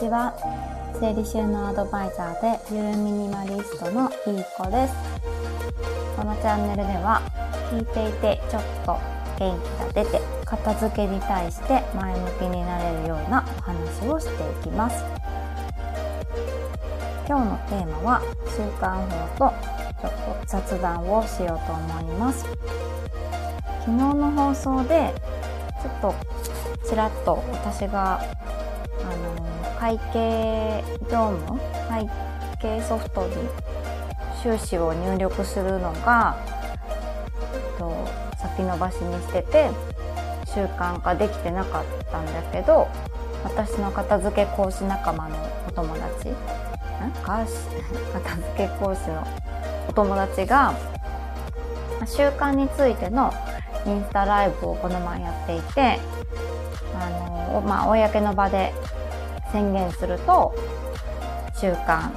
ちは整理収納アドバイザーでゆるミニマリストのいい子です。このチャンネルでは聞いていてちょっと元気が出て片付けに対して前向きになれるようなお話をしていきます。今日のテーマは習慣法とちょっと雑談をしようと思います。昨日の放送でちょっとちらっと私が会計業務会計ソフトに収支を入力するのが、えっと、先延ばしにしてて習慣化できてなかったんだけど私の片付け講師仲間のお友達なん？か 片付け講師のお友達が習慣についてのインスタライブをこの前やっていてあのまあ公の場で宣言すると習慣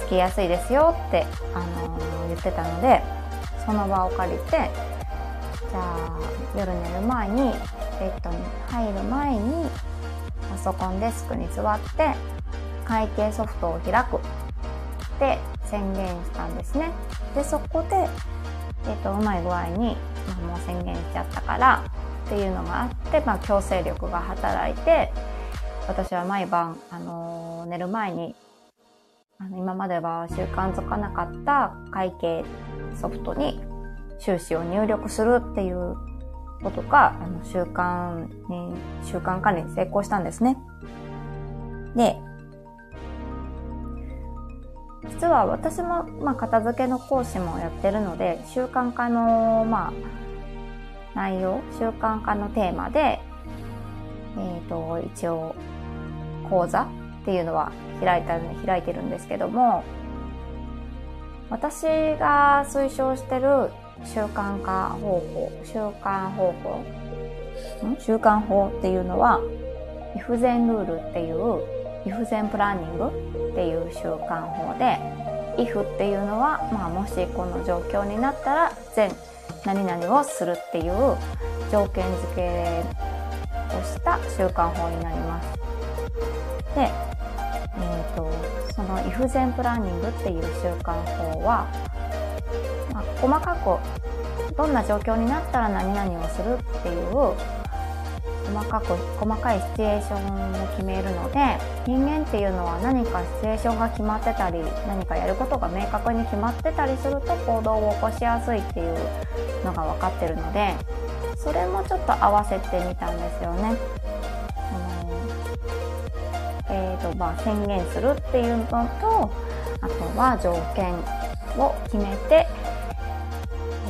つきやすいですよってあの言ってたのでその場を借りてじゃあ夜寝る前にベッドに入る前にパソコンデスクに座って会計ソフトを開くって宣言したんですね。でそこで、えーと、うまい具合に、まあ、もう宣言しちゃったからっていうのがあって、まあ、強制力が働いて私は毎晩、あのー、寝る前にあの今までは習慣づかなかった会計ソフトに収支を入力するっていうことがあの習慣に習慣管理に成功したんですね。で実は私も、まあ、片付けの講師もやってるので習慣化の、まあ、内容習慣化のテーマで、えーと、一応講座っていうのは開いた開いてるんですけども私が推奨してる習慣化方法習慣方法習慣法っていうのは if 前ルールっていう if 前プランニングっていう習慣法で if っていうのは、まあ、もしこの状況になったら前何々をするっていう条件付けをした習慣法になります。で、えーと、その if 前プランニングっていう習慣法は、まあ、細かくどんな状況になったら何々をするっていう細かく細かいシチュエーションを決めるので人間っていうのは何かシチュエーションが決まってたり何かやることが明確に決まってたりすると行動を起こしやすいっていうのが分かってるのでそれもちょっと合わせてみたんですよね。えーとまあ、宣言するっていうのとあとは条件を決めて、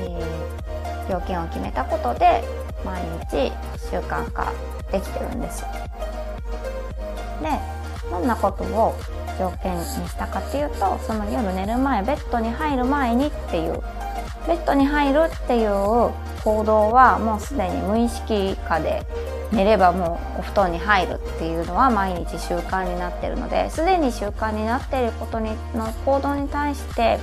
えー、条件を決めたことで毎日習慣化できてるんですよ。でどんなことを条件にしたかっていうとその夜寝る前ベッドに入る前にっていうベッドに入るっていう行動はもうすでに無意識化で寝ればもうお布団に入るっていうのは毎日習慣になってるのですでに習慣になっていることにの行動に対して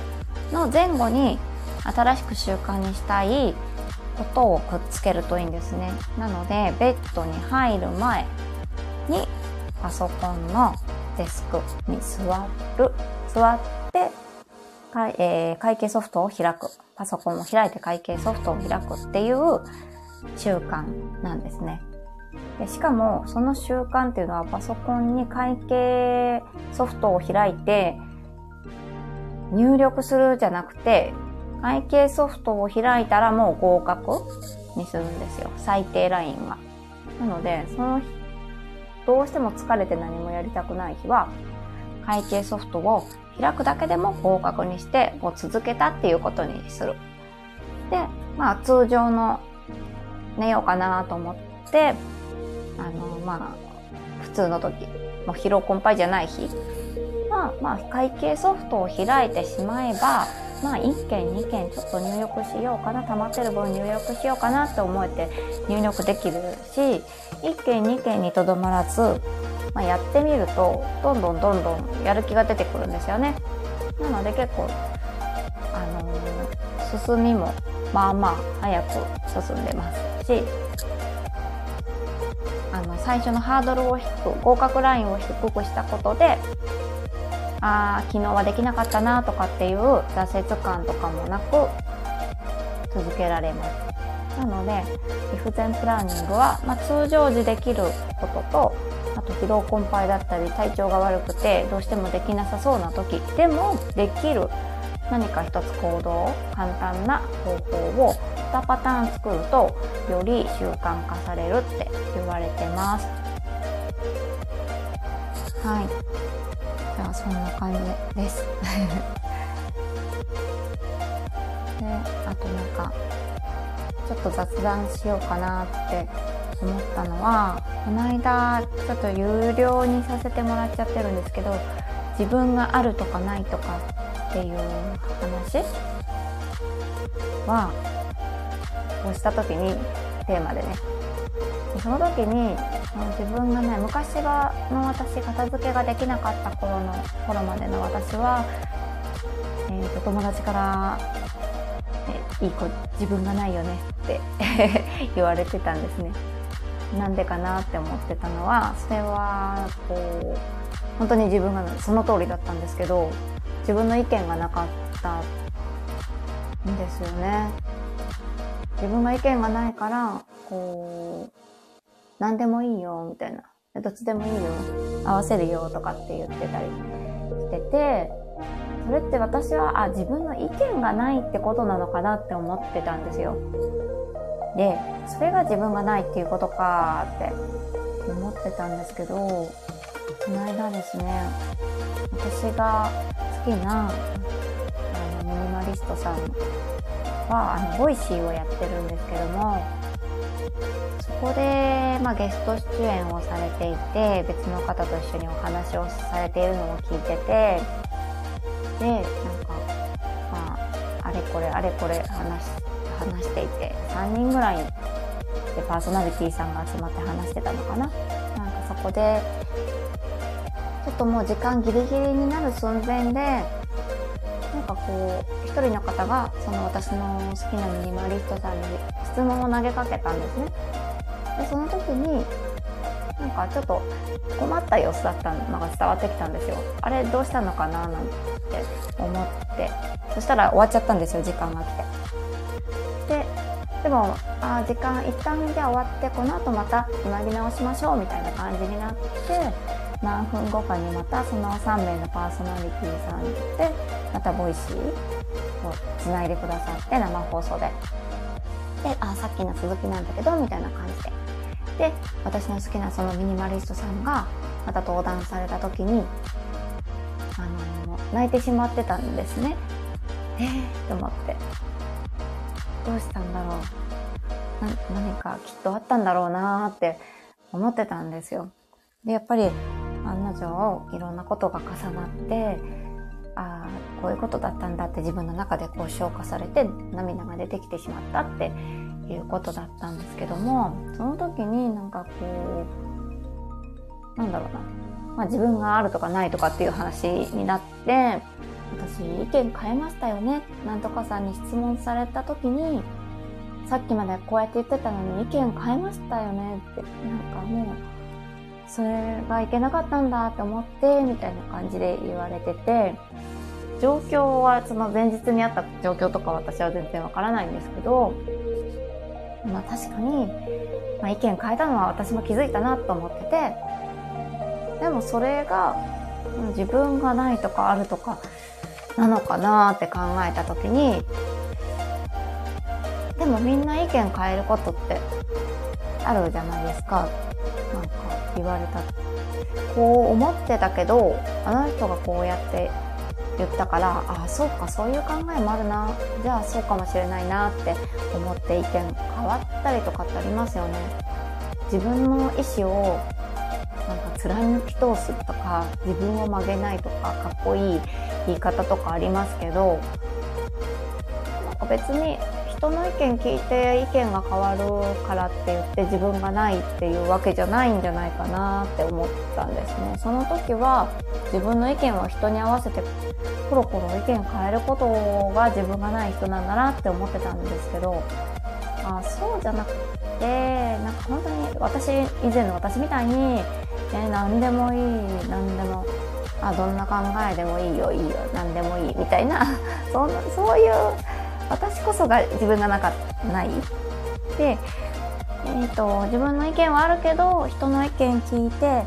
の前後に新しく習慣にしたいことをくっつけるといいんですね。なので、ベッドに入る前にパソコンのデスクに座る。座って、えー、会計ソフトを開く。パソコンを開いて会計ソフトを開くっていう習慣なんですね。でしかも、その習慣っていうのはパソコンに会計ソフトを開いて入力するじゃなくて、会計ソフトを開いたらもう合格にするんですよ。最低ラインは。なので、その日、どうしても疲れて何もやりたくない日は、会計ソフトを開くだけでも合格にして、こう続けたっていうことにする。で、まあ通常の寝ようかなと思って、あの、まあ、普通の時、もう疲労困憊じゃない日は、まあ、会計ソフトを開いてしまえば、まあ1件2件ちょっと入力しようかな溜まってる分入力しようかなって思えて入力できるし1件2件にとどまらず、まあ、やってみるとどんどんどんどんやる気が出てくるんですよね。なので結構、あのー、進みもまあまあ早く進んでますし、最初のハードルを低く合格ラインを低くしたことでああ昨日はできなかったなとかっていう挫折感とかもなく続けられます。なのでリフゼンプランニングは、まあ、通常時できることとあと疲労困憊だったり体調が悪くてどうしてもできなさそうな時でもできる何か一つ行動簡単な方法を2パターン作るとより習慣化されるって言われてます。はい。じゃあそんな感じです。であとなんかちょっと雑談しようかなって思ったのはこの間ちょっと有料にさせてもらっちゃってるんですけど自分があるとかないとかっていう話はをした時にテーマでねその時に自分がね昔がの私片付けができなかった頃の頃までの私は、えーと、友達からいい子自分がないよねって 言われてたんですね。なんでかなって思ってたのはそれはこう本当に自分がその通りだったんですけど自分の意見がなかったんですよね。自分が意見がないからこう何でもいいよみたいなどっちでもいいよ合わせるよとかって言ってたりしててそれって私はあ自分の意見がないってことなのかなって思ってたんですよ。でそれが自分がないっていうことかって思ってたんですけどこの間ですね私が好きなあのミニマリストさんはあの Voicy をやってるんですけどもそこで、まあ、ゲスト出演をされていて別の方と一緒にお話をされているのを聞いててでなんか、まあ、あれこれあれこれ話話していて3人ぐらいでパーソナリティーさんが集まって話してたのかな。なんかそこでちょっともう時間ギリギリになる寸前でなんかこう一人の方がその私の好きなミニマリストさんに質問を投げかけたんですね。でその時になんかちょっと困った様子だったのが伝わってきたんですよ。あれどうしたのかな？なんて思ってそしたら終わっちゃったんですよ時間が来て。ででもあ時間一旦じゃ終わってこの後またつなぎ直しましょうみたいな感じになって何分後かにまたその3名のパーソナリティさんでまた Voicy をつないでくださって生放送で。で、あ、さっきの続きなんだけど、みたいな感じで。で、私の好きなそのミニマリストさんがまた登壇された時に、あの、泣いてしまってたんですね。えーと思って。どうしたんだろう。な、何かきっとあったんだろうなーって思ってたんですよ。で、やっぱり案の定いろんなことが重なってあこういうことだったんだって自分の中でこう消化されて涙が出てきてしまったっていうことだったんですけどもその時になんかこうなんだろうな、まあ、自分があるとかないとかっていう話になって私意見変えましたよねなんとかさんに質問された時にさっきまでこうやって言ってたのに意見変えましたよねってなんかもうそれがいけなかったんだって思ってみたいな感じで言われてて状況はその前日にあった状況とか私は全然わからないんですけどまあ確かに、まあ、意見変えたのは私も気づいたなと思っててでもそれが自分がないとかあるとかなのかなって考えた時にでもみんな意見変えることってあるじゃないですか。なんか言われたこう思ってたけどあの人がこうやって言ったからああそうかそういう考えもあるなじゃあそうかもしれないなって思って意見変わったりとかってありますよね自分の意思をなんか貫き通すとか自分を曲げないとかかっこいい言い方とかありますけどなんか別に人の意見聞いて意見が変わるからって言って自分がないっていうわけじゃないんじゃないかなって思ったんですね。その時は自分の意見を人に合わせてコロコロ意見変えることが自分がない人なんだなって思ってたんですけど、あそうじゃなくで、なんか本当に私、以前の私みたいに、えー、何でもいい、何でも、あ、どんな考えでもいいよ、いいよ、何でもいい、みたいな、そんな、そういう、私こそが自分がなかない。で、えーと、自分の意見はあるけど人の意見聞いて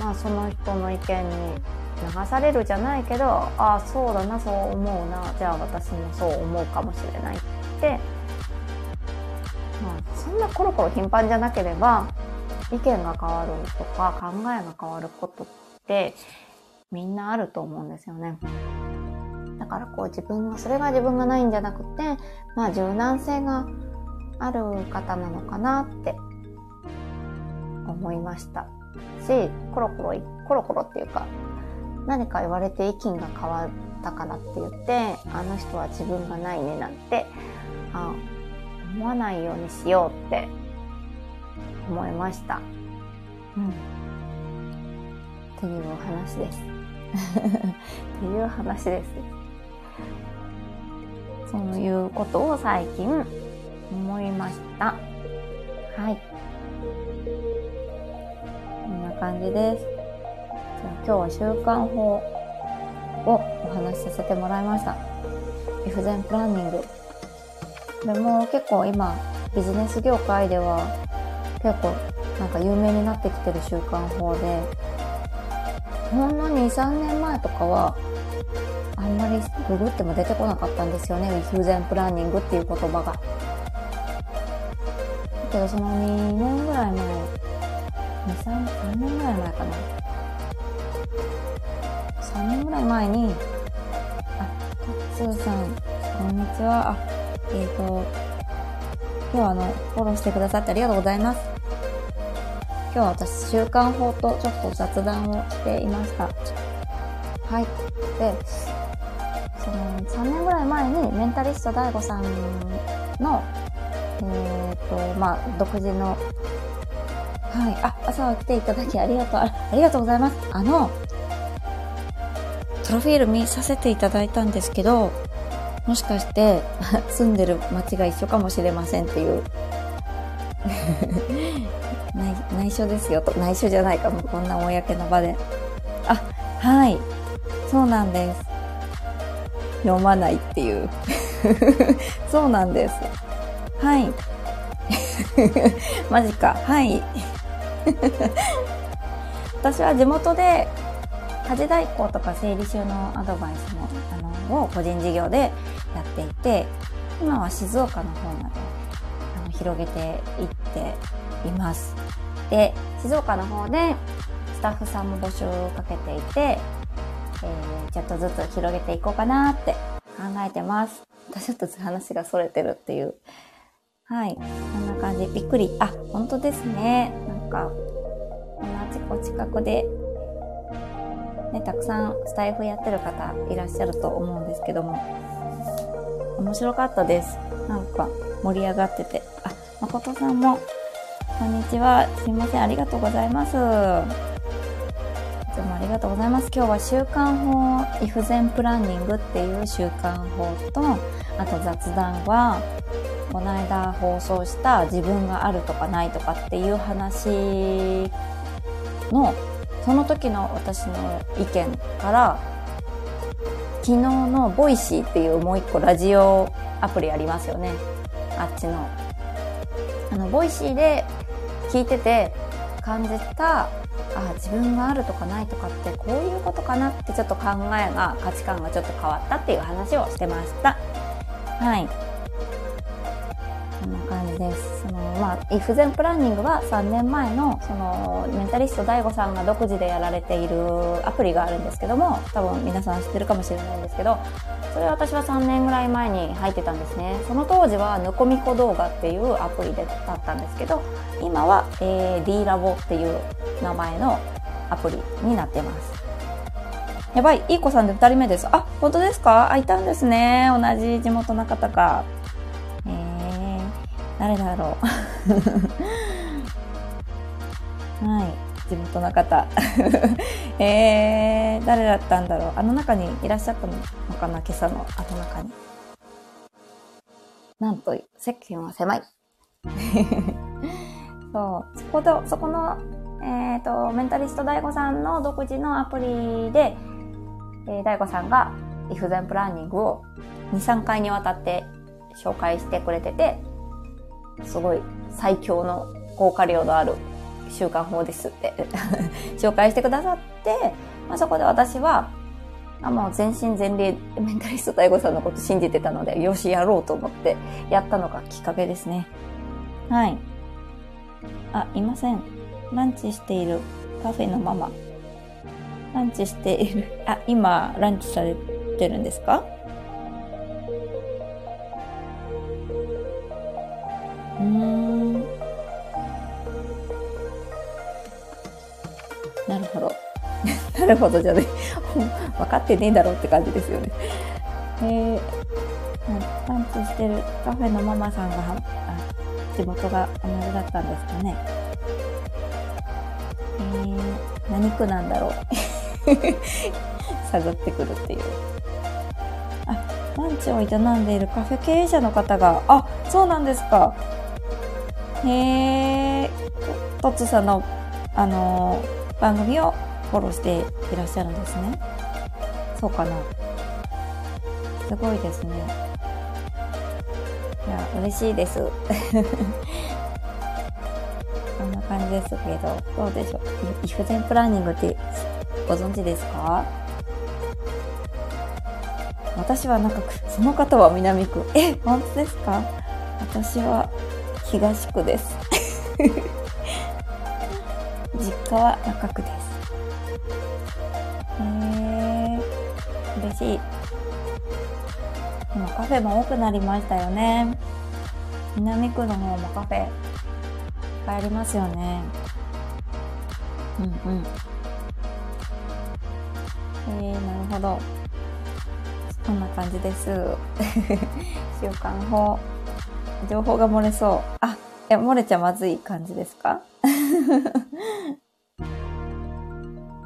まあその人の意見に流されるじゃないけどああそうだなそう思うな。じゃあ私もそう思うかもしれないって、まあ、そんなコロコロ頻繁じゃなければ意見が変わるとか考えが変わることってみんなあると思うんですよね。だからこう自分がそれが自分がないんじゃなくてまあ柔軟性がある方なのかなって思いました。し、コロコロ、コロコロっていうか、何か言われて意見が変わったからって言って、あの人は自分がないねなんて、あ思わないようにしようって思いました。うん。っていう話です。っていう話です。そういうことを最近思いました。はい。こんな感じです。じゃあ今日は習慣法をお話しさせてもらいました。F 全プランニング。でも結構今、ビジネス業界では結構なんか有名になってきてる習慣法で、ほんの2、3年前とかは、あんまりググっても出てこなかったんですよね。F 全プランニングっていう言葉が。だけどその2年ぐらい前、2、3、3年ぐらい前かな。3年ぐらい前に、あ、つーさん、こんにちは。あ、えっ、ー、と、今日はあの、フォローしてくださってありがとうございます。今日は私、習慣法とちょっと雑談をしていました。はい。で、その3年ぐらい前にメンタリスト DAIGO さんのえっ、ー、と、まあ、独自の、はい、あ、朝は来ていただきありがとう、ありがとうございます。あの、プロフィール見させていただいたんですけど、もしかして 住んでる街が一緒かもしれませんっていう。内内緒ですよと。内緒じゃないか。もこんな公の場で。あはい。そうなんです。読まないっていう。そうなんです。はい。マジか。はい。私は地元で家事代行とか整理収納アドバイスのあのを個人事業でやっていて、今は静岡の方まであの広げていっています。で、静岡の方でスタッフさんも募集をかけていて、えー、ちょっとずつ広げていこうかなって考えてます。私ちょっと話が逸れてるっていうはい。こんな感じ。びっくり。あ、本当ですね。なんか、同じお近くで、ね、たくさんスタイフやってる方いらっしゃると思うんですけども、面白かったです。なんか、盛り上がってて。あ、誠さんも、こんにちは。すいません。ありがとうございます。いつもありがとうございます。今日は習慣法、 if-then planning っていう習慣法と、あと雑談は、この間放送した自分があるとかないとかっていう話のその時の私の意見から昨日の Voicy っていうもう一個ラジオアプリありますよね。あっちの。あの Voicy で聞いてて感じたあ自分があるとかないとかってこういうことかなってちょっと考えが価値観がちょっと変わったっていう話をしてました。はい。です。その、まあ、イフゼンプランニングは3年前の、その、メンタリスト DAIGO さんが独自でやられているアプリがあるんですけども、多分皆さん知ってるかもしれないんですけど、それ私は3年ぐらい前に入ってたんですね。その当時は、ぬこみこ動画っていうアプリでだったんですけど、今は、えー、D ラボっていう名前のアプリになってます。やばい、いい子さんで2人目です。あ、本当ですか？あ、いたんですね。同じ地元の方が。誰だろう はい。地元の方。えー、誰だったんだろう。あの中にいらっしゃったのかな今朝のあの中に。なんと、世間は狭い。そう、そこで、そこの、えっ、ー、と、メンタリスト DAIGO さんの独自のアプリで、えー、DAIGO さんが、イフゼンプランニングを2、3回にわたって紹介してくれてて、すごい最強の効果量のある習慣法ですって 紹介してくださって、まあ、そこで私は、あもう全身全霊メンタリスト大悟さんのこと信じてたので、よし、やろうと思ってやったのがきっかけですね。はい。あ、いません。ランチしているカフェのママ。ランチしている。あ、今、ランチされてるんですか？うーん。なるほど。なるほどじゃね。分かってねえだろって感じですよね。えー、ランチしてるカフェのママさんが、あ地元が同じだったんですかね。えー、何区なんだろう。探ってくるっていう。あ、ランチを営んでいるカフェ経営者の方が、あ、そうなんですか。へえ、トッツさんの、あのー、番組をフォローしていらっしゃるんですね。そうかな。すごいですね。いや、嬉しいです。こんな感じですけど、どうでしょう。イフゼンプランニングってご存知ですか？私は中区、その方は南区。え、本当ですか？私は東区です。実家は中区です。嬉しい。今カフェも多くなりましたよね。南区の方もカフェいっぱいありますよね。うんうん。えー、なるほど。こんな感じです。習慣法。情報が漏れそう。あ、え、漏れちゃまずい感じですか？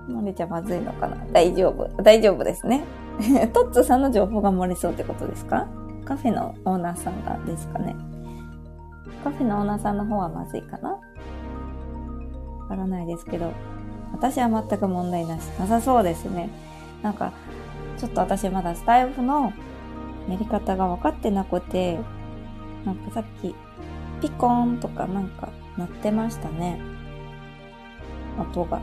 漏れちゃまずいのかな？大丈夫。大丈夫ですね。トッツーさんの情報が漏れそうってことですか？カフェのオーナーさんがですかね？カフェのオーナーさんの方はまずいかな？わからないですけど、私は全く問題なし。なさそうですね。なんか、ちょっと私まだスタイフのやり方が分かってなくて、なんかさっき、ピコーンとかなんか鳴ってましたね。音が。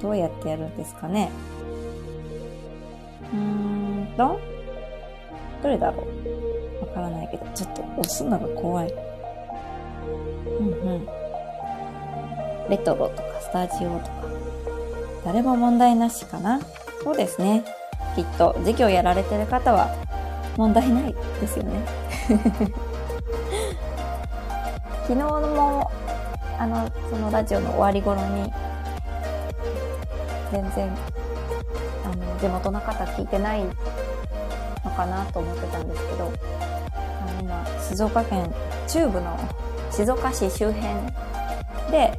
どうやってやるんですかね。うーんと、どれだろうわからないけど、ちょっと押すのが怖い。うんうん。レトロとかスタジオとか。誰も問題なしかなそうですね。きっと授業やられてる方は問題ないですよね。昨日も、あの、そのラジオの終わり頃に、全然あの地元の方聞いてないのかなと思ってたんですけどあの今静岡県中部の静岡市周辺で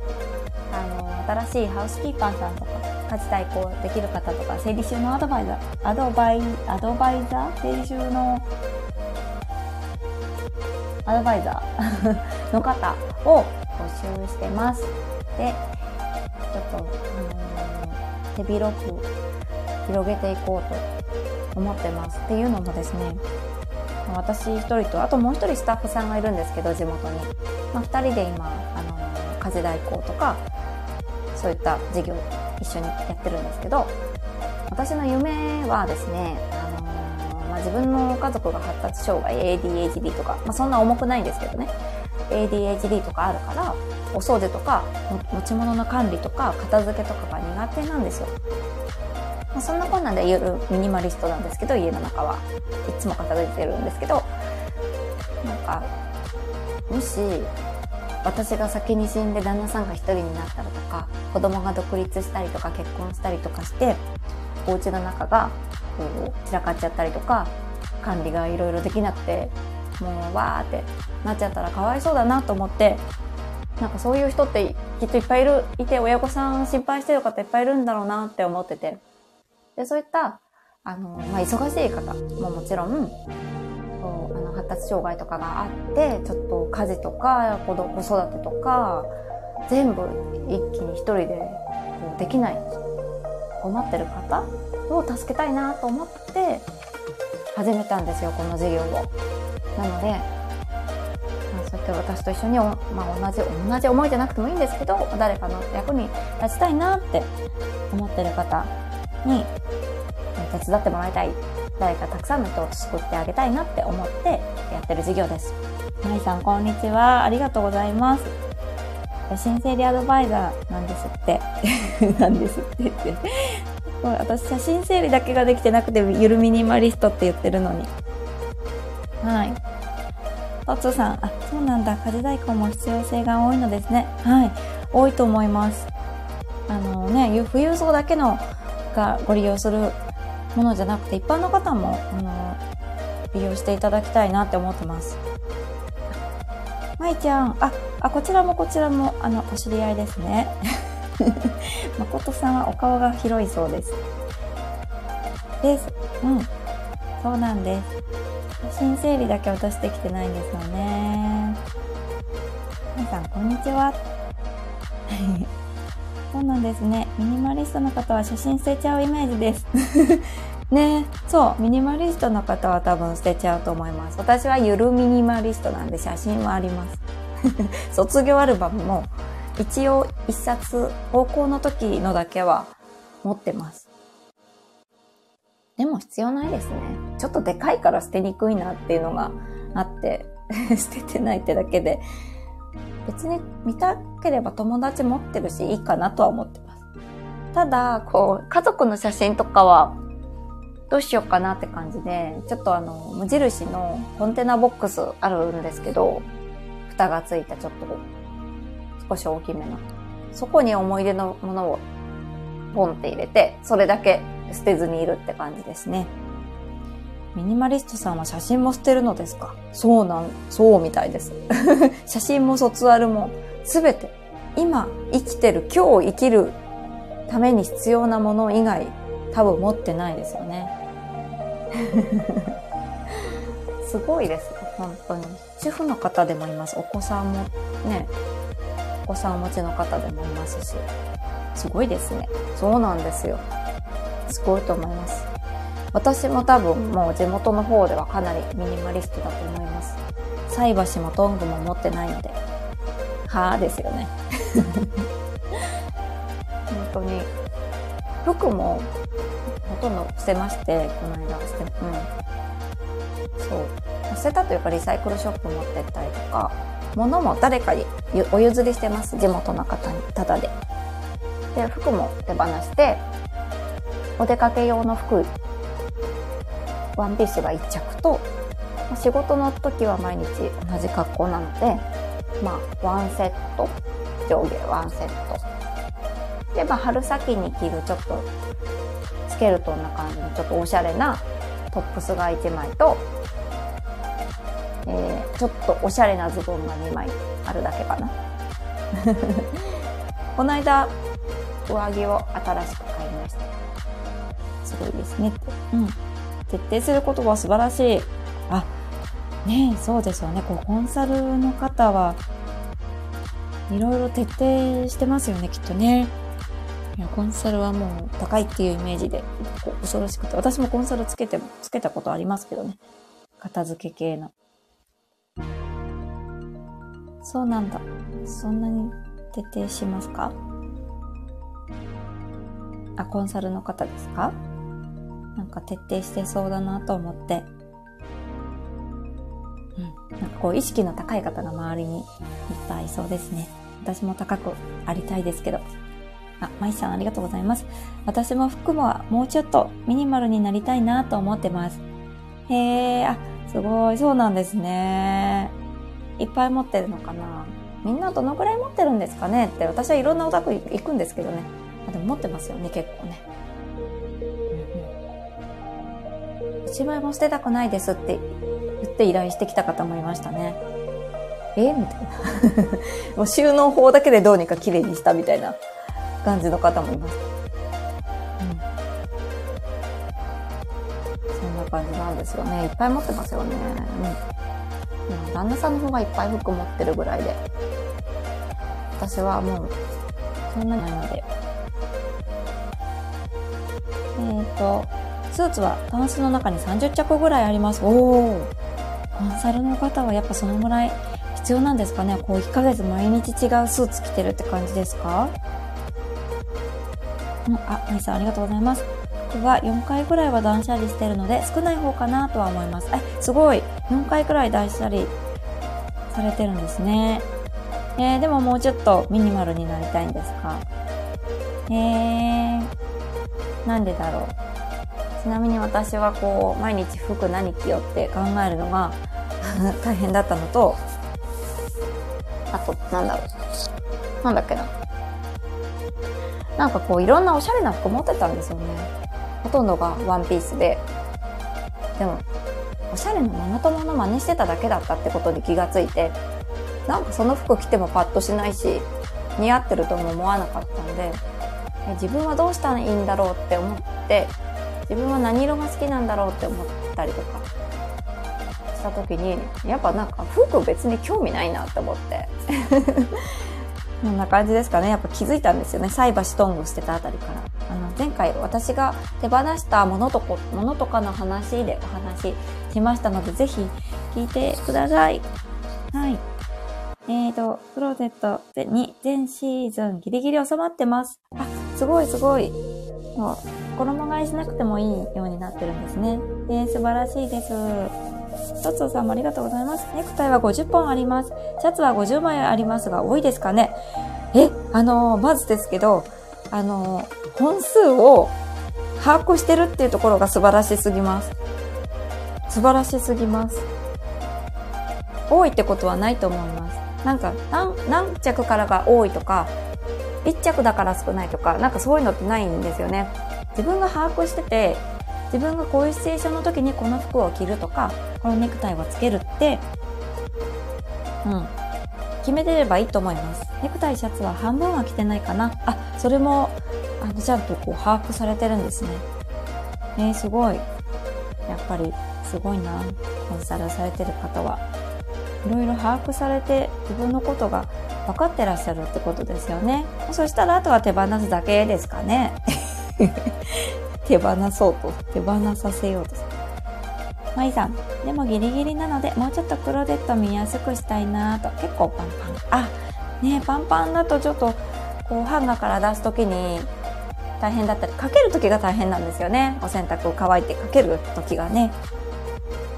あの新しいハウスキーパーさんとか家事代行できる方とか整理収納アドバイザーアドバイアドバイザー整理収納アドバイザーの方を募集してます。で、ちょっと、あの、手広く広げていこうと思ってます。っていうのもですね、私一人と、あともう一人スタッフさんがいるんですけど、地元に。まあ、二人で今、あの、家事代行とか、そういった事業一緒にやってるんですけど、私の夢はですね、あのー、まあ、自分の家族が発達障害、ADHD とか、まあ、そんな重くないんですけどね、ADHD とかあるから、お掃除とか、持ち物の管理とか、片付けとかが苦手なんですよ。まあ、そんなこんなんで夜ミニマリストなんですけど家の中はいつも片付いてるんですけどなんかもし私が先に死んで旦那さんが一人になったらとか子供が独立したりとか結婚したりとかしてお家の中がこう散らかっちゃったりとか管理がいろいろできなくてもうわーってなっちゃったらかわいそうだなと思ってなんかそういう人ってきっといっぱいいるいて親御さん心配してる方いっぱいいるんだろうなって思ってて。で、そういった、あの、まあ、忙しい方ももちろん、こうあの発達障害とかがあってちょっと家事とか子子育てとか全部一気に一人でこうできない困ってる方を助けたいなと思って始めたんですよこの事業を。なのでそうやって私と一緒に、まあ、同じ同じ思いじゃなくてもいいんですけど誰かの役に立ちたいなって思ってる方に手伝ってもらいたい誰かたくさんの人を救ってあげたいなって思ってやってる事業です。まいさんこんにちはありがとうございます。写真整理アドバイザーなんですって。なんですってって。私写真整理だけができてなくてゆるミニマリストって言ってるのに。はい。トツさん、あ、そうなんだ。家事代行も必要性が多いのですね。はい。多いと思います。あのね、富裕層だけのがご利用するものじゃなくて、一般の方も、あの、利用していただきたいなって思ってます。まいちゃん、あ、あ、こちらもこちらも、あの、お知り合いですね。誠さんはお顔が広いそうです。です。うん。そうなんです。写真整理だけ私できてないんですよね。皆さん、こんにちは。そうなんですね。ミニマリストの方は写真捨てちゃうイメージです。ねそう、ミニマリストの方は多分捨てちゃうと思います。私はゆるミニマリストなんで写真はあります。卒業アルバムも一応一冊、高校の時のだけは持ってます。でも必要ないですね。ちょっとでかいから捨てにくいなっていうのがあって 捨ててないってだけで、別に見たければ友達持ってるしいいかなとは思ってます。ただ、こう、家族の写真とかはどうしようかなって感じで、ちょっとあの、無印のコンテナボックスあるんですけど、蓋がついたちょっと少し大きめの。そこに思い出のものをポンって入れて、それだけ捨てずにいるって感じですね。ミニマリストさんは写真も捨てるのですか？そうなん、そうみたいです。写真も卒アルもすべて今生きてる、今日生きるために必要なもの以外多分持ってないですよね。すごいです本当に。主婦の方でもいます。お子さんもね、お子さんお持ちの方でもいますし。すごいですね。そうなんですよ。すごいと思います。私も多分もう地元の方ではかなりミニマリストだと思います。菜箸もトングも持ってないので。はぁですよね。本当に。服もほとんど捨てまして、この間捨て、うん。そう。捨てたというかリサイクルショップ持ってったりとか、物も誰かにお譲りしてます。地元の方に、ただで。で、服も手放して、お出かけ用の服、ワンピースが1着と、仕事の時は毎日同じ格好なので、まあ、ワンセット、上下ワンセット。で、まあ、春先に着るちょっと、スケルトンな感じのちょっとおしゃれなトップスが1枚と、えー、ちょっとおしゃれなズボンが2枚あるだけかな。この間、上着を新しく買いました。すごいですね。うん。徹底することは素晴らしい。あ、ねえ、そうですよね。こう、コンサルの方は、いろいろ徹底してますよね、きっとね。いや、コンサルはもう高いっていうイメージで、恐ろしくて。私もコンサルつけて、つけたことありますけどね。片付け系の。そうなんだ。そんなに徹底しますか？あ、コンサルの方ですか？なんか徹底してそうだなと思って、うん、なんかこう意識の高い方が周りにいっぱいいそうですね。私も高くありたいですけど。あ、まいさんありがとうございます。私も服ももうちょっとミニマルになりたいなと思ってます。へえ、あ、すごい、そうなんですね。いっぱい持ってるのかなみんなどのくらい持ってるんですかねって私はいろんなお宅行くんですけどね。でも持ってますよね、結構ね。一枚も捨てたくないですって言って依頼してきた方もいましたね。え？みたいな。もう収納法だけでどうにか綺麗にしたみたいな感じの方もいます。うん。そんな感じなんですよね。いっぱい持ってますよね。うん。旦那さんの方がいっぱい服持ってるぐらいで。私はもう、そんなにないので。えっ、ー、と、スーツはタンスの中に30着ぐらいあります。おお。コンサルの方はやっぱそのぐらい必要なんですかねこう1ヶ月毎日違うスーツ着てるって感じですか？うん、あ、マイさんありがとうございます。僕は4回ぐらいは断捨離してるので少ない方かなとは思います。え、すごい !4 回くらい断捨離されてるんですね。えー、でももうちょっとミニマルになりたいんですか？えー、なんでだろう。ちなみに私はこう、毎日服何着ようって考えるのが 大変だったのと、あと、なんだろう。なんだっけな。なんかこう、いろんなおしゃれな服持ってたんですよね。ほとんどがワンピースで。でも、おしゃれなママ友の真似してただけだったってことに気がついて、なんかその服着てもパッとしないし、似合ってるとも思わなかったんで、自分はどうしたらいいんだろうって思って、自分は何色が好きなんだろうって思ったりとかした時に、やっぱなんか服別に興味ないなって思って。こんな感じですかね。やっぱ気づいたんですよね。菜箸トングしてたあたりから。あの、前回私が手放したものとこ、ものとかの話でお話ししましたので、ぜひ聞いてください。はい。えーと、クローゼットに全シーズンギリギリ収まってます。あ、すごいすごい。もう、衣替えしなくてもいいようになってるんですね。えー、素晴らしいです。トツオさんもありがとうございます。ネクタイは50本あります。シャツは50枚ありますが、多いですかねえ、あのー、まずですけど、あのー、本数を把握してるっていうところが素晴らしすぎます。素晴らしすぎます。多いってことはないと思います。なんか、何、何着からが多いとか、1着だから少ないとか、なんかそういうのってないんですよね。自分が把握してて、自分がこういうシチュエーションの時にこの服を着るとか、このネクタイをつけるって、うん、決めてればいいと思います。ネクタイシャツは半分は着てないかな。あ、それも、あの、ちゃんとこう把握されてるんですね。えー、すごい。やっぱり、すごいな。コンサルされてる方は。いろいろ把握されて自分のことが分かってらっしゃるってことですよね。そしたらあとは手放すだけですかね。手放そうと、手放させようとする。まいさん、でもギリギリなので、もうちょっとクローゼット見やすくしたいなと。結構パンパン。あ、ねパンパンだとちょっと、こう、ハンガーから出すときに大変だったり、かけるときが大変なんですよね。お洗濯を乾いてかけるときがね。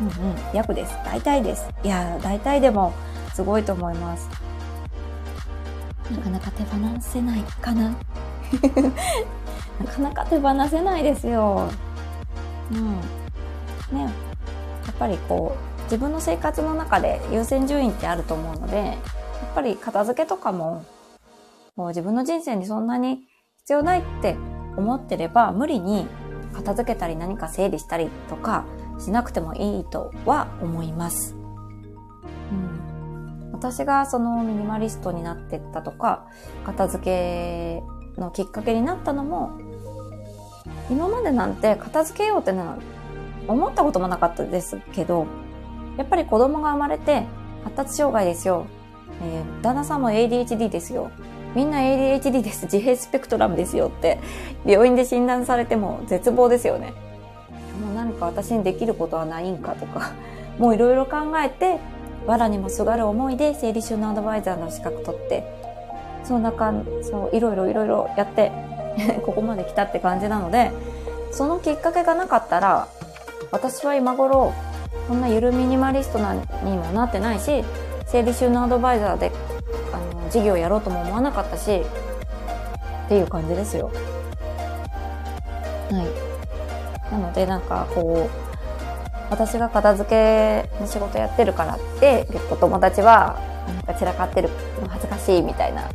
うんうん、約です。大体です。いや、大体でもすごいと思います。なかなか手放せないかな。なかなか手放せないですよ。うん。ね。やっぱりこう、自分の生活の中で優先順位ってあると思うので、やっぱり片付けとかも、もう自分の人生にそんなに必要ないって思ってれば、無理に片付けたり何か整理したりとかしなくてもいいとは思います。うん。私がそのミニマリストになってったとか、片付けのきっかけになったのも、今までなんて片付けようってのは思ったこともなかったですけど、やっぱり子供が生まれて発達障害ですよ。えー、旦那さんも ADHD ですよ。みんな ADHD です。自閉スペクトラムですよって、病院で診断されても絶望ですよね。もう何か私にできることはないんかとか、もういろいろ考えて、藁にもすがる思いで生理収納アドバイザーの資格取って、そんな感そう、いろいろいろいろやって ここまで来たって感じなので、そのきっかけがなかったら、私は今頃、こんなゆるミニマリストなにもなってないし、整理収納アドバイザーで、あの、事業やろうとも思わなかったし、っていう感じですよ。はい。なので、なんか、こう、私が片付けの仕事やってるからって、結構友達は、なんか散らかってる恥ずかしいみたいな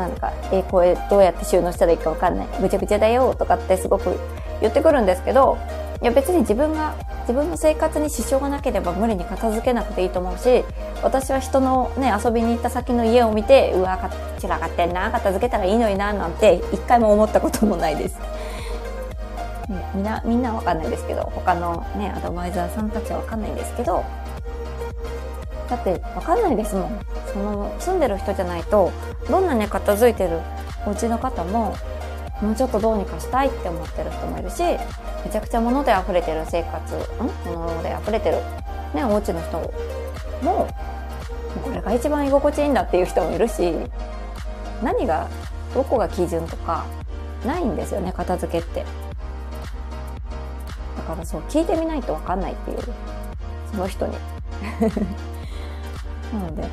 なんか、えー、これどうやって収納したらいいかわかんない。ぐちゃぐちゃだよとかってすごく言ってくるんですけど、いや別に自分が、自分の生活に支障がなければ無理に片付けなくていいと思うし、私は人のね、遊びに行った先の家を見て、うわ、散らかってんな、片付けたらいいのにな、なんて一回も思ったこともないです。みんな、みんなわかんないですけど、他のね、アドバイザーさんたちはわかんないんですけど、だってわかんないですもん。その、住んでる人じゃないと、どんなね、片付いてるお家の方も、もうちょっとどうにかしたいって思ってる人もいるし、めちゃくちゃ物で溢れてる生活、ん？物で溢れてる、ね、お家の人も、これが一番居心地いいんだっていう人もいるし、何が、どこが基準とか、ないんですよね、片付けって。だからそう、聞いてみないとわかんないっていう、その人に。なので、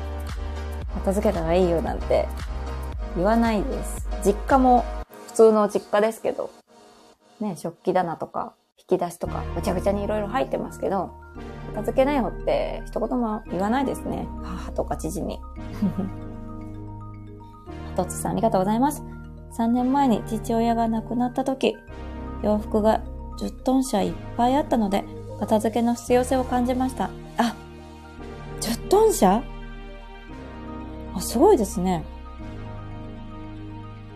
片付けたらいいよなんて言わないです。実家も普通の実家ですけど、ね、食器棚とか引き出しとかぐちゃぐちゃにいろいろ入ってますけど、片付けないよって一言も言わないですね。母とか知事に。とつさんありがとうございます。3年前に父親が亡くなった時、洋服が10トン車いっぱいあったので、片付けの必要性を感じました。あ、10トン車？あ、すごいですね。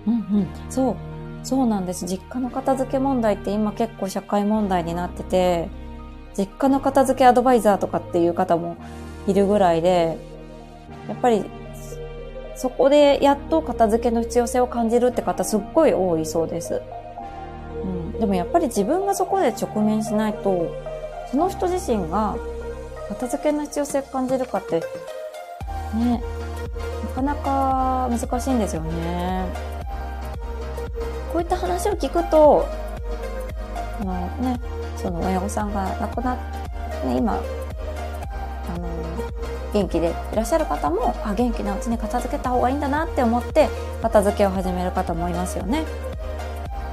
うんうん。そう。そうなんです。実家の片付け問題って今結構社会問題になってて、実家の片付けアドバイザーとかっていう方もいるぐらいで、やっぱりそこでやっと片付けの必要性を感じるって方すっごい多いそうです。うん、でもやっぱり自分がそこで直面しないと、その人自身が片付けの必要性を感じるかって、ね、なかなか難しいんですよね。こういった話を聞くと、あのね、その親御さんが亡くなっ、ね、今、あの、元気でいらっしゃる方も、あ、元気なうちに片付けた方がいいんだなって思って、片付けを始める方もいますよね。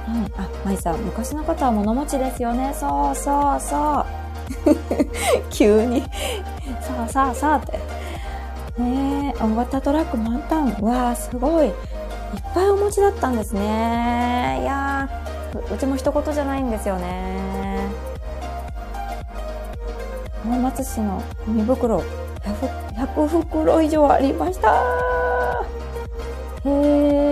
うん、あ、まいさん、昔の方は物持ちですよね。そうそうそう。急にさあさあさあって。ねえ、大型トラック満タン。わあ、すごい。いっぱいお持ちだったんですね。いやー、うちも一言じゃないんですよね。浜松市のゴミ袋 100, 100袋以上ありましたへえ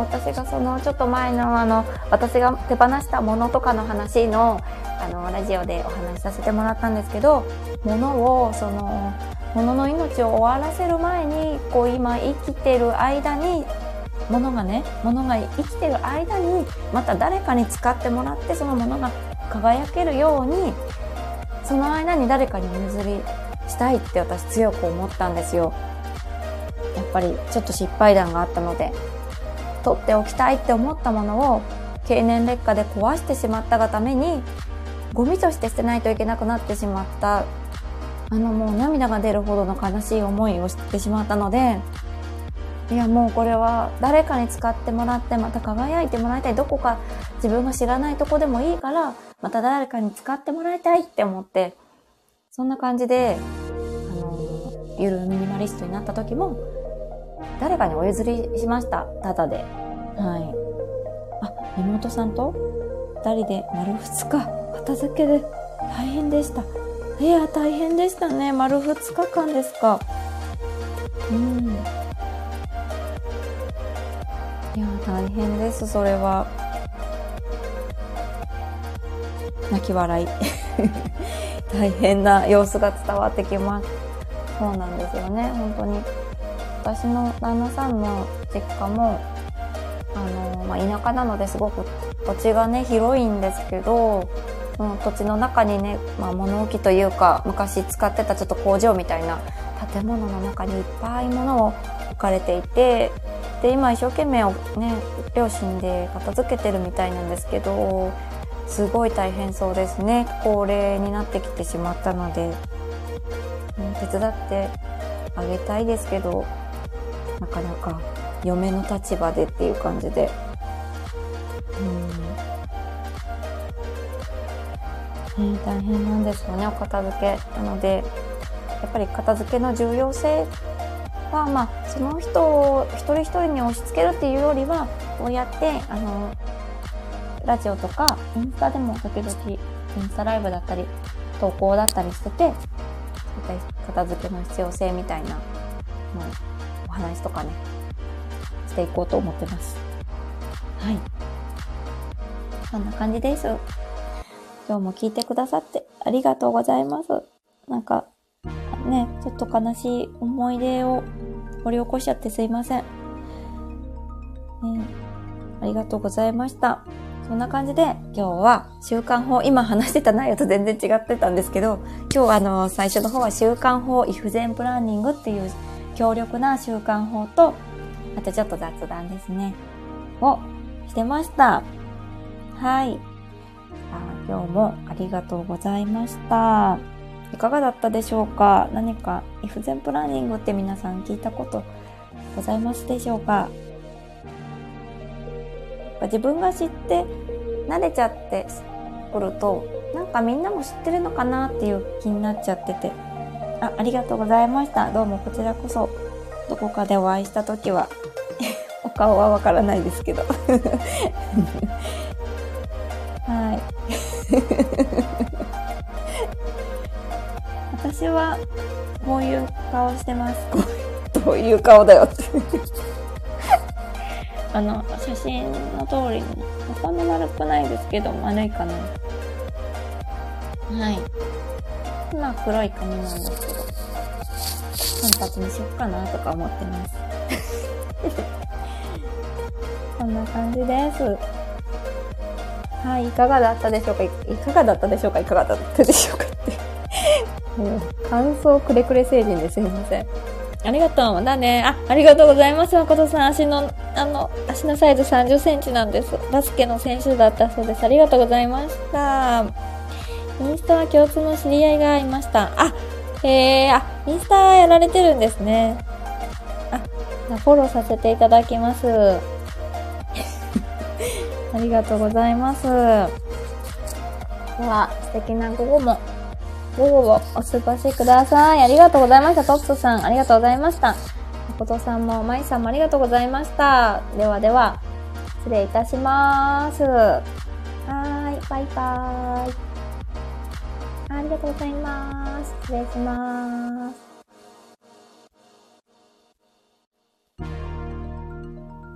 私がそのちょっと前のあの、私が手放したものとかの話の、あの、ラジオでお話しさせてもらったんですけど、物を、その、物の命を終わらせる前に、こう今生きてる間に、物がね、物が生きてる間に、また誰かに使ってもらって、その物が輝けるように、その間に誰かに譲りしたいって私強く思ったんですよ。やっぱりちょっと失敗談があったので、取っておきたいって思ったものを経年劣化で壊してしまったがために、ゴミとして捨てないといけなくなってしまった、あのもう涙が出るほどの悲しい思いをしてしまったので、いやもうこれは誰かに使ってもらってまた輝いてもらいたい。どこか自分が知らないとこでもいいから、また誰かに使ってもらいたいって思って、そんな感じで、あの、ゆるミニマリストになった時も、誰かにお譲りしました。ただで。はい。あ、妹さんと？二人で丸二日、片付けで大変でした。いや、大変でしたね。丸二日間ですか。うん。いや、大変です、それは。泣き笑い。大変な様子が伝わってきます。そうなんですよね、本当に。私の旦那さんの実家も、あの、まあ、田舎なのですごく土地がね、広いんですけど、うん、土地の中にね、まあ、物置というか、昔使ってたちょっと工場みたいな建物の中にいっぱい物を置かれていて、で今一生懸命ね両親で片付けてるみたいなんですけどすごい大変そうですね。高齢になってきてしまったので、うん、手伝ってあげたいですけどなかなか嫁の立場でっていう感じで。うん、ね、大変なんですよねお片付けなので。やっぱり片付けの重要性は、まあ、その人を一人一人に押し付けるっていうよりは、こうやって、あの、ラジオとか、インスタでも時々、インスタライブだったり、投稿だったりしてて、片付けの必要性みたいな、まあ、話とかね、していこうと思ってます。はい。そんな感じです。今日も聞いてくださってありがとうございます。なんか、ね、ちょっと悲しい思い出を掘り起こしちゃってすいません。ね、ありがとうございました。そんな感じで今日は習慣法、今話してた内容と全然違ってたんですけど、今日あの最初の方は習慣法、イフゼンプランニングっていう強力な習慣法と、あとちょっと雑談ですね。をしてました。はい。今日もありがとうございました。いかがだったでしょうか？何か、イフゼンプランニングって皆さん聞いたことございますでしょうか？自分が知って慣れちゃってくると、なんかみんなも知ってるのかなっていう気になっちゃってて。あ、ありがとうございました。どうもこちらこそ、どこかでお会いした時は お顔はわからないですけど はい。私は、こういう顔してます。どういう顔だよってあの、写真の通りに、そんな丸くないですけど、丸いかな。はい。今黒い髪なんですけど、単発にしよっかなとか思ってます。こんな感じです。はい、いかがだったでしょうか？いかがだったでしょうかいかがだったでしょうかってもう、感想くれくれ成人ですいません。ありがとう。だね。あ、ありがとうございます。誠さん。足の、あの、足のサイズ30センチなんです。バスケの選手だったそうです。ありがとうございました。インスタは共通の知り合いがいました。あ、えー、あ、インスタやられてるんですね。あ、フォローさせていただきます。ありがとうございます。では、素敵な午後も、午後をお過ごしください。ありがとうございました。トップさん、ありがとうございました。誠さんも、まいさんもありがとうございました。ではでは、失礼いたします。はーい、バイバーイ。ありがとうございます。失礼します。